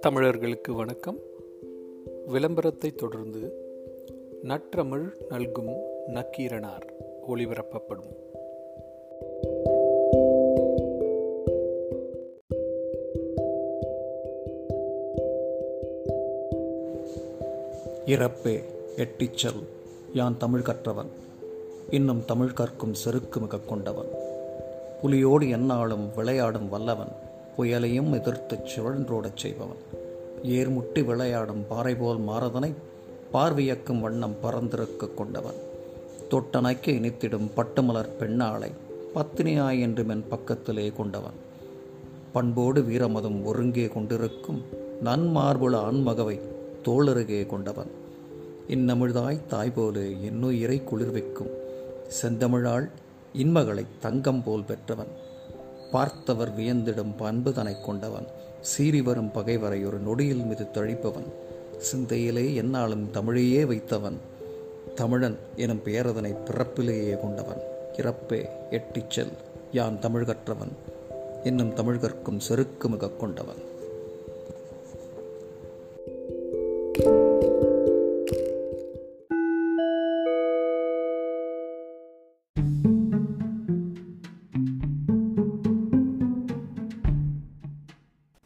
தமிழர்களுக்கு வணக்கம். விளம்பரத்தை தொடர்ந்து நற்றமிழ் நல்கும் நக்கீரனார் ஒளிபரப்பப்படும். இறப்பே எட்டிச்சல் யான் தமிழ் கற்றவன். இன்னும் தமிழ் கற்கும் செருக்கு மிக கொண்டவன். புலியோடு எந்நாளும் விளையாடும் வல்லவன். புயலையும் எதிர்த்துச் சுழன்றோடச் செய்பவன். ஏர்முட்டி விளையாடும் பாறை போல் மாறதனை பார்வையக்கும் வண்ணம் பறந்திருக்க கொண்டவன். தொட்டனைக்கு இனித்திடும் பட்டுமலர் பெண்ணாளை பத்தினியாய் என்று மென் பக்கத்திலே கொண்டவன். பண்போடு வீரமதும் ஒருங்கே கொண்டிருக்கும் நன்மார்புல ஆண்மகவை தோளருகே கொண்டவன். இந்நமிழ்தாய் தாய் போலே என்னுயிரை குளிர்விக்கும் செந்தமிழாள் இன்மகளை தங்கம் போல் பெற்றவன். பார்த்தவர் வியந்திடும் பண்பு தனை கொண்டவன். சீறி வரும் பகைவரை ஒரு நொடியில் மீது தழிப்பவன். சிந்தையிலே என்னாலும் தமிழையே வைத்தவன். தமிழன் எனும் பெயரதனை பிறப்பிலேயே கொண்டவன். இறப்பே எட்டிச்செல் யான் தமிழ் கற்றவன். இன்னும் தமிழ் கற்கும் செருக்கு மிக கொண்டவன்.